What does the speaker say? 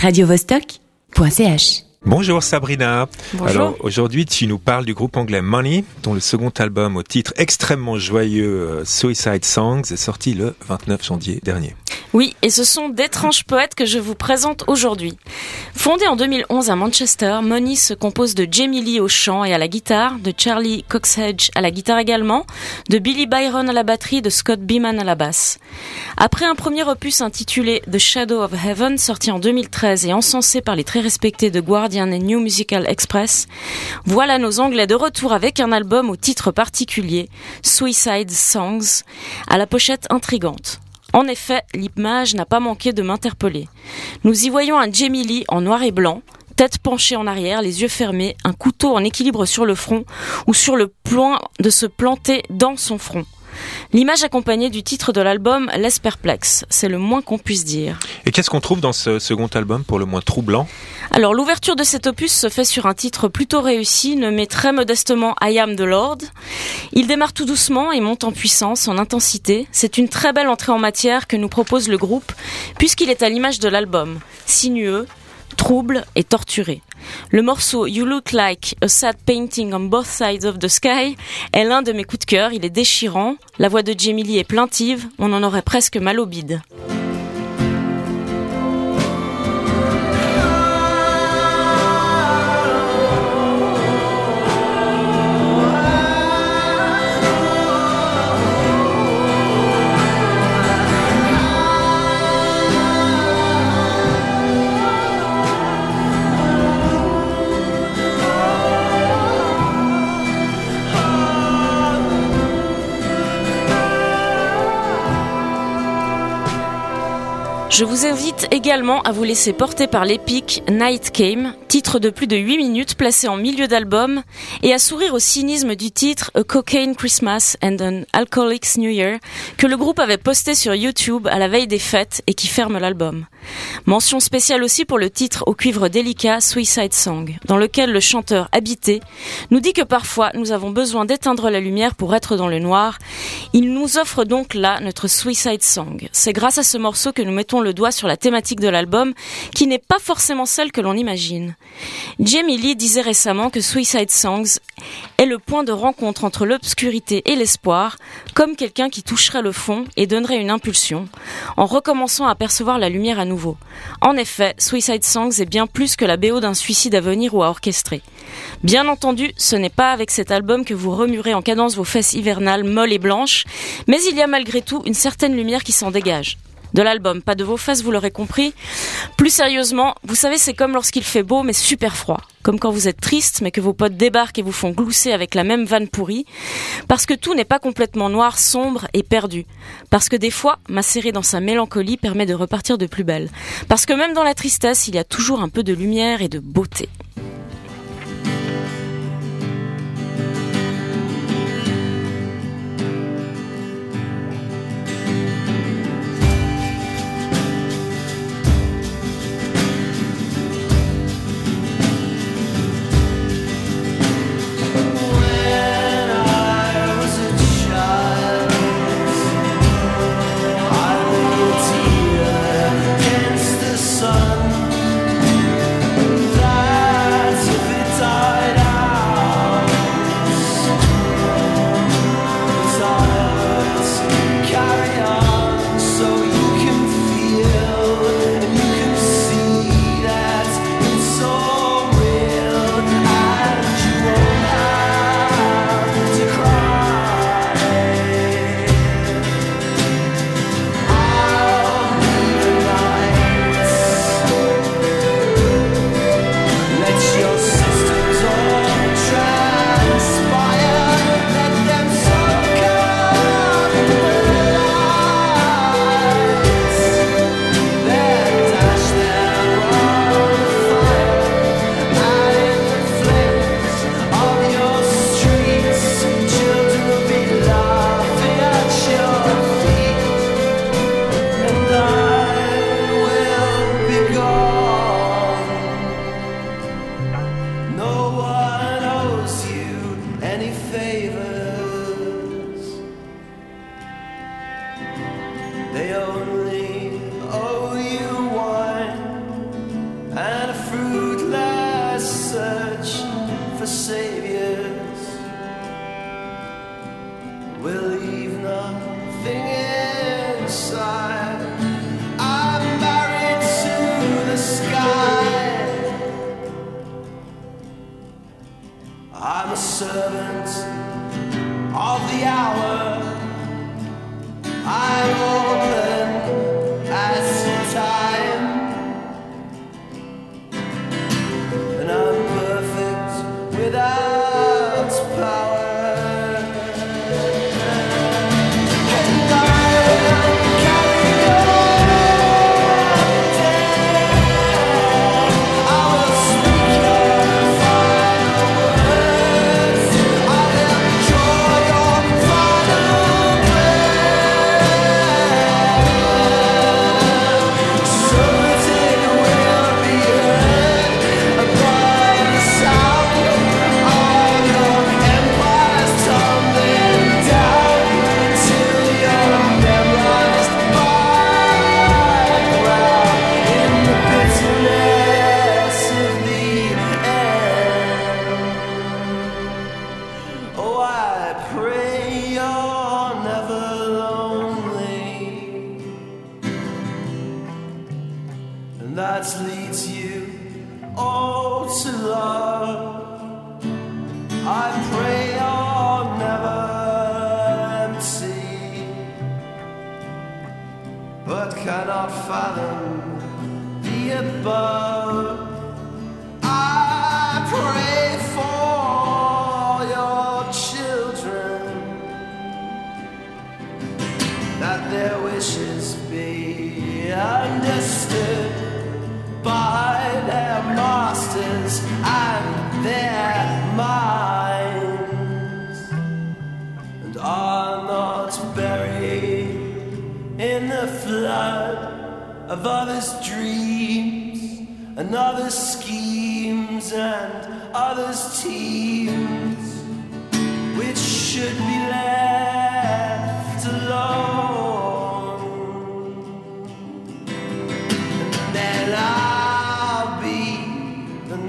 radiovostok.ch. Bonjour Sabrina. Bonjour. Alors aujourd'hui tu nous parles du groupe anglais Money dont le second album au titre extrêmement joyeux euh, Suicide Songs est sorti le 29 janvier dernier. Oui, et ce sont d'étranges poètes que je vous présente aujourd'hui. Fondé en 2011 à Manchester, Money se compose de Jamie Lee au chant et à la guitare, de Charlie Coxhedge à la guitare également, de Billy Byron à la batterie, de Scott Beeman à la basse. Après un premier opus intitulé The Shadow of Heaven, sorti en 2013 et encensé par les très respectés de Guardian et New Musical Express, voilà nos Anglais de retour avec un album au titre particulier, Suicide Songs, à la pochette intrigante. En effet, l'image n'a pas manqué de m'interpeller. Nous y voyons un Jamie Lee en noir et blanc, tête penchée en arrière, les yeux fermés, un couteau en équilibre sur le front ou sur le point de se planter dans son front. L'image accompagnée du titre de l'album laisse perplexe, c'est le moins qu'on puisse dire. Et qu'est-ce qu'on trouve dans ce second album pour le moins troublant? Alors l'ouverture de cet opus se fait sur un titre plutôt réussi, nommé très modestement I Am the Lord. Il démarre tout doucement et monte en puissance, en intensité. C'est une très belle entrée en matière que nous propose le groupe, puisqu'il est à l'image de l'album, sinueux, trouble et torturé. Le morceau You Look Like a Sad Painting on Both Sides of the Sky est l'un de mes coups de cœur, il est déchirant, la voix de Jamie est plaintive, on en aurait presque mal au bide. Je vous invite également à vous laisser porter par l'épique Night Came, titre de plus de 8 minutes placé en milieu d'album, et à sourire au cynisme du titre A Cocaine Christmas and an Alcoholics New Year, que le groupe avait posté sur YouTube à la veille des fêtes et qui ferme l'album. Mention spéciale aussi pour le titre au cuivre délicat Suicide Song, dans lequel le chanteur habité nous dit que parfois nous avons besoin d'éteindre la lumière pour être dans le noir. Il nous offre donc là notre Suicide Song. C'est grâce à ce morceau que nous mettons le doigt sur la thématique de l'album, qui n'est pas forcément celle que l'on imagine. Jamie Lee disait récemment que Suicide Songs est le point de rencontre entre l'obscurité et l'espoir, comme quelqu'un qui toucherait le fond et donnerait une impulsion, en recommençant à percevoir la lumière à nouveau. En effet, Suicide Songs est bien plus que la BO d'un suicide à venir ou à orchestrer. Bien entendu, ce n'est pas avec cet album que vous remuerez en cadence vos fesses hivernales molles et blanches, mais il y a malgré tout une certaine lumière qui s'en dégage de l'album, pas de vos fesses, vous l'aurez compris. Plus sérieusement, vous savez, c'est comme lorsqu'il fait beau mais super froid. Comme quand vous êtes triste mais que vos potes débarquent et vous font glousser avec la même vanne pourrie. Parce que tout n'est pas complètement noir, sombre et perdu. Parce que des fois, macérer dans sa mélancolie permet de repartir de plus belle. Parce que même dans la tristesse, il y a toujours un peu de lumière et de beauté. saviors will leave nothing inside. I'm married to the sky. I'm a servant. all to love. I pray I'll never empty, but cannot fathom the above. minds and their minds and are not buried in the flood of others' dreams and others' schemes and others' teams which should be left.